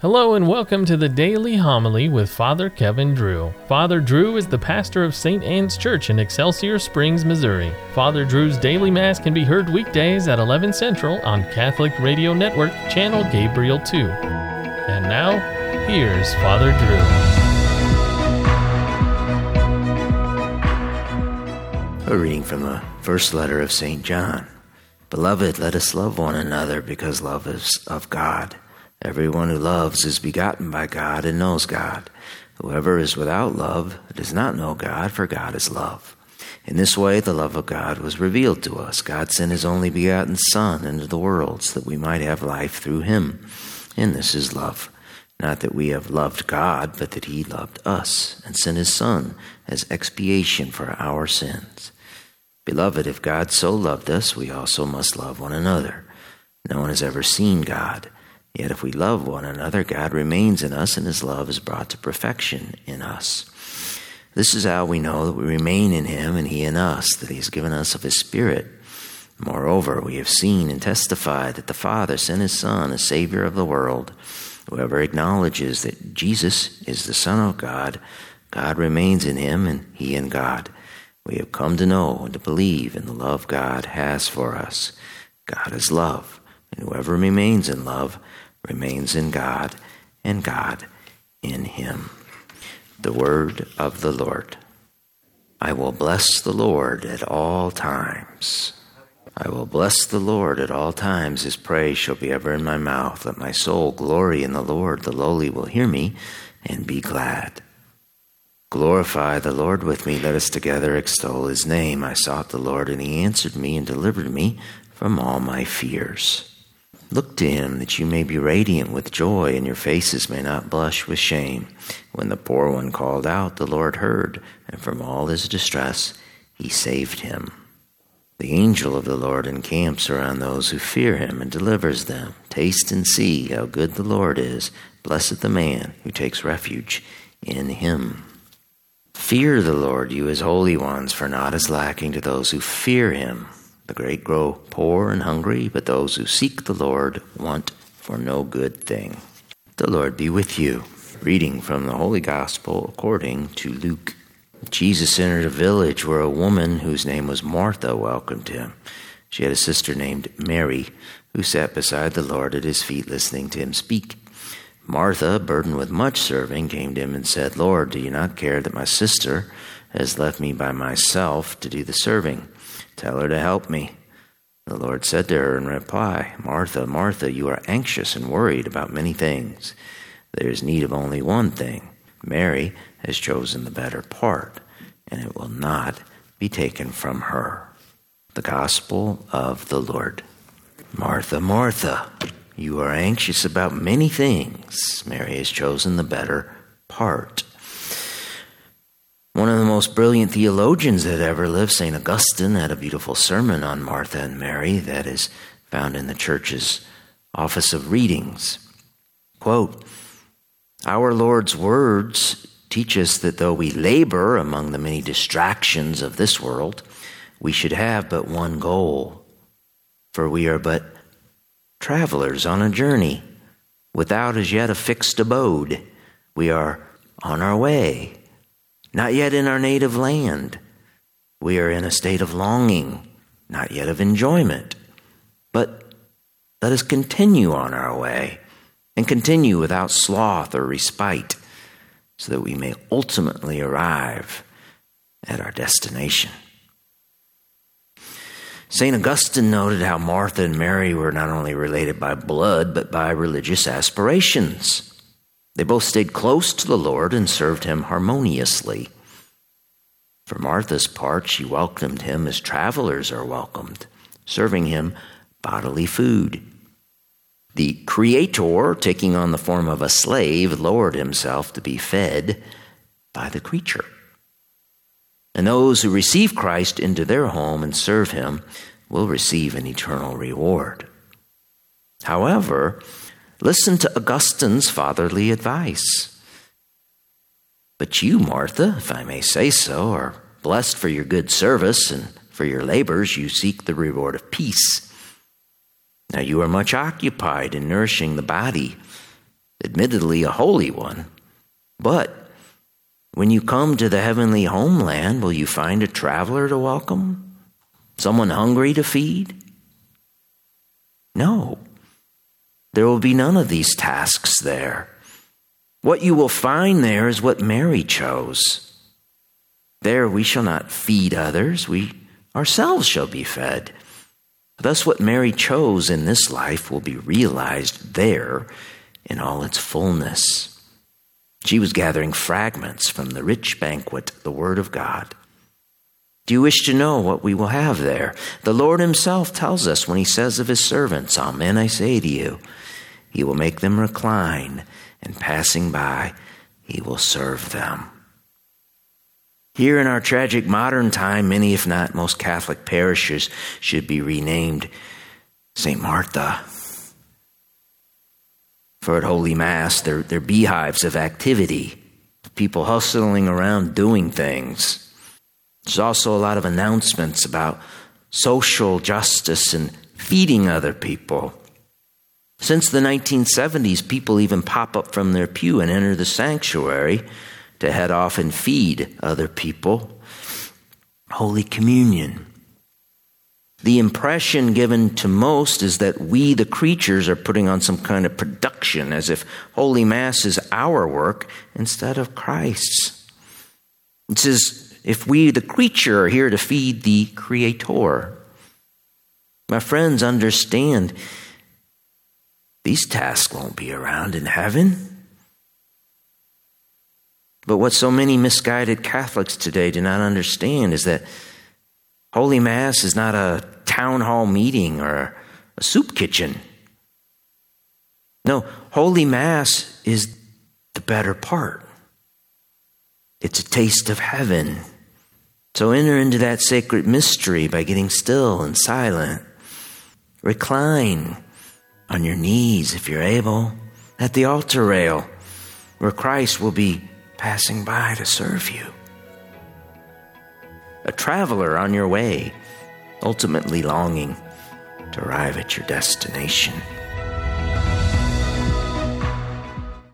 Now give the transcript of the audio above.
Hello and welcome to the Daily Homily with Father Kevin Drew. Father Drew is the pastor of St. Anne's Church in Excelsior Springs, Missouri. Father Drew's daily mass can be heard weekdays at 11 Central on Catholic Radio Network, channel Gabriel 2. And now, here's Father Drew. A reading from the first letter of St. John. Beloved, let us love one another because love is of God. Everyone who loves is begotten by God and knows God. Whoever is without love does not know God, for God is love. In this way, the love of God was revealed to us. God sent his only begotten Son into the world so that we might have life through him. And this is love. Not that we have loved God, but that he loved us and sent his Son as expiation for our sins. Beloved, if God so loved us, we also must love one another. No one has ever seen God. Yet if we love one another, God remains in us and his love is brought to perfection in us. This is how we know that we remain in him and he in us, that he has given us of his Spirit. Moreover, we have seen and testified that the Father sent his Son as Savior of the world. Whoever acknowledges that Jesus is the Son of God, God remains in him and he in God. We have come to know and to believe in the love God has for us. God is love, and whoever remains in love remains in God, and God in him. The word of the Lord. I will bless the Lord at all times. I will bless the Lord at all times. His praise shall be ever in my mouth. Let my soul glory in the Lord. The lowly will hear me and be glad. Glorify the Lord with me. Let us together extol his name. I sought the Lord, and he answered me and delivered me from all my fears. Look to him that you may be radiant with joy and your faces may not blush with shame. When the poor one called out, the Lord heard, and from all his distress he saved him. The angel of the Lord encamps around those who fear him and delivers them. Taste and see how good the Lord is. Blessed the man who takes refuge in him. Fear the Lord, you his holy ones, for naught is lacking to those who fear him. The great grow poor and hungry, but those who seek the Lord want for no good thing. The Lord be with you. Reading from the Holy Gospel according to Luke. Jesus entered a village where a woman whose name was Martha welcomed him. She had a sister named Mary who sat beside the Lord at his feet listening to him speak. Martha, burdened with much serving, came to him and said, Lord, do you not care that my sister has left me by myself to do the serving? Tell her to help me. The Lord said to her in reply, Martha, Martha, you are anxious and worried about many things. There is need of only one thing. Mary has chosen the better part, and it will not be taken from her. The Gospel of the Lord. Martha, Martha, you are anxious about many things. Mary has chosen the better part. Most brilliant theologians that ever lived, St. Augustine, had a beautiful sermon on Martha and Mary that is found in the church's office of readings. Quote Our Lord's words teach us that though we labor among the many distractions of this world, we should have but one goal, for we are but travelers on a journey without as yet a fixed abode. We are on our way not yet in our native land. We are in a state of longing, not yet of enjoyment. But let us continue on our way and continue without sloth or respite so that we may ultimately arrive at our destination. St. Augustine noted how Martha and Mary were not only related by blood, but by religious aspirations. They both stayed close to the Lord and served him harmoniously. For Martha's part, she welcomed him as travelers are welcomed, serving him bodily food. The Creator, taking on the form of a slave, lowered himself to be fed by the creature. And those who receive Christ into their home and serve him will receive an eternal reward. However, Listen to Augustine's fatherly advice. But you, Martha, if I may say so, are blessed for your good service, and for your labors you seek the reward of peace. Now you are much occupied in nourishing the body, admittedly a holy one. But when you come to the heavenly homeland, will you find a traveler to welcome? Someone hungry to feed? No. There will be none of these tasks there. What you will find there is what Mary chose. There we shall not feed others, we ourselves shall be fed. Thus, what Mary chose in this life will be realized there in all its fullness. She was gathering fragments from the rich banquet, the Word of God. Do you wish to know what we will have there? The Lord Himself tells us when He says of His servants, Amen, I say to you, He will make them recline, and passing by, He will serve them. Here in our tragic modern time, many, if not most Catholic parishes should be renamed St. Martha. For at Holy Mass, they're, they're beehives of activity, people hustling around doing things. There's also a lot of announcements about social justice and feeding other people. Since the 1970s, people even pop up from their pew and enter the sanctuary to head off and feed other people. Holy Communion. The impression given to most is that we, the creatures, are putting on some kind of production, as if Holy Mass is our work instead of Christ's. It says if we, the creature, are here to feed the Creator. My friends, understand these tasks won't be around in heaven. But what so many misguided Catholics today do not understand is that Holy Mass is not a town hall meeting or a soup kitchen. No, Holy Mass is the better part. It's a taste of heaven. So enter into that sacred mystery by getting still and silent. Recline on your knees if you're able at the altar rail where Christ will be passing by to serve you. A traveler on your way, ultimately longing to arrive at your destination.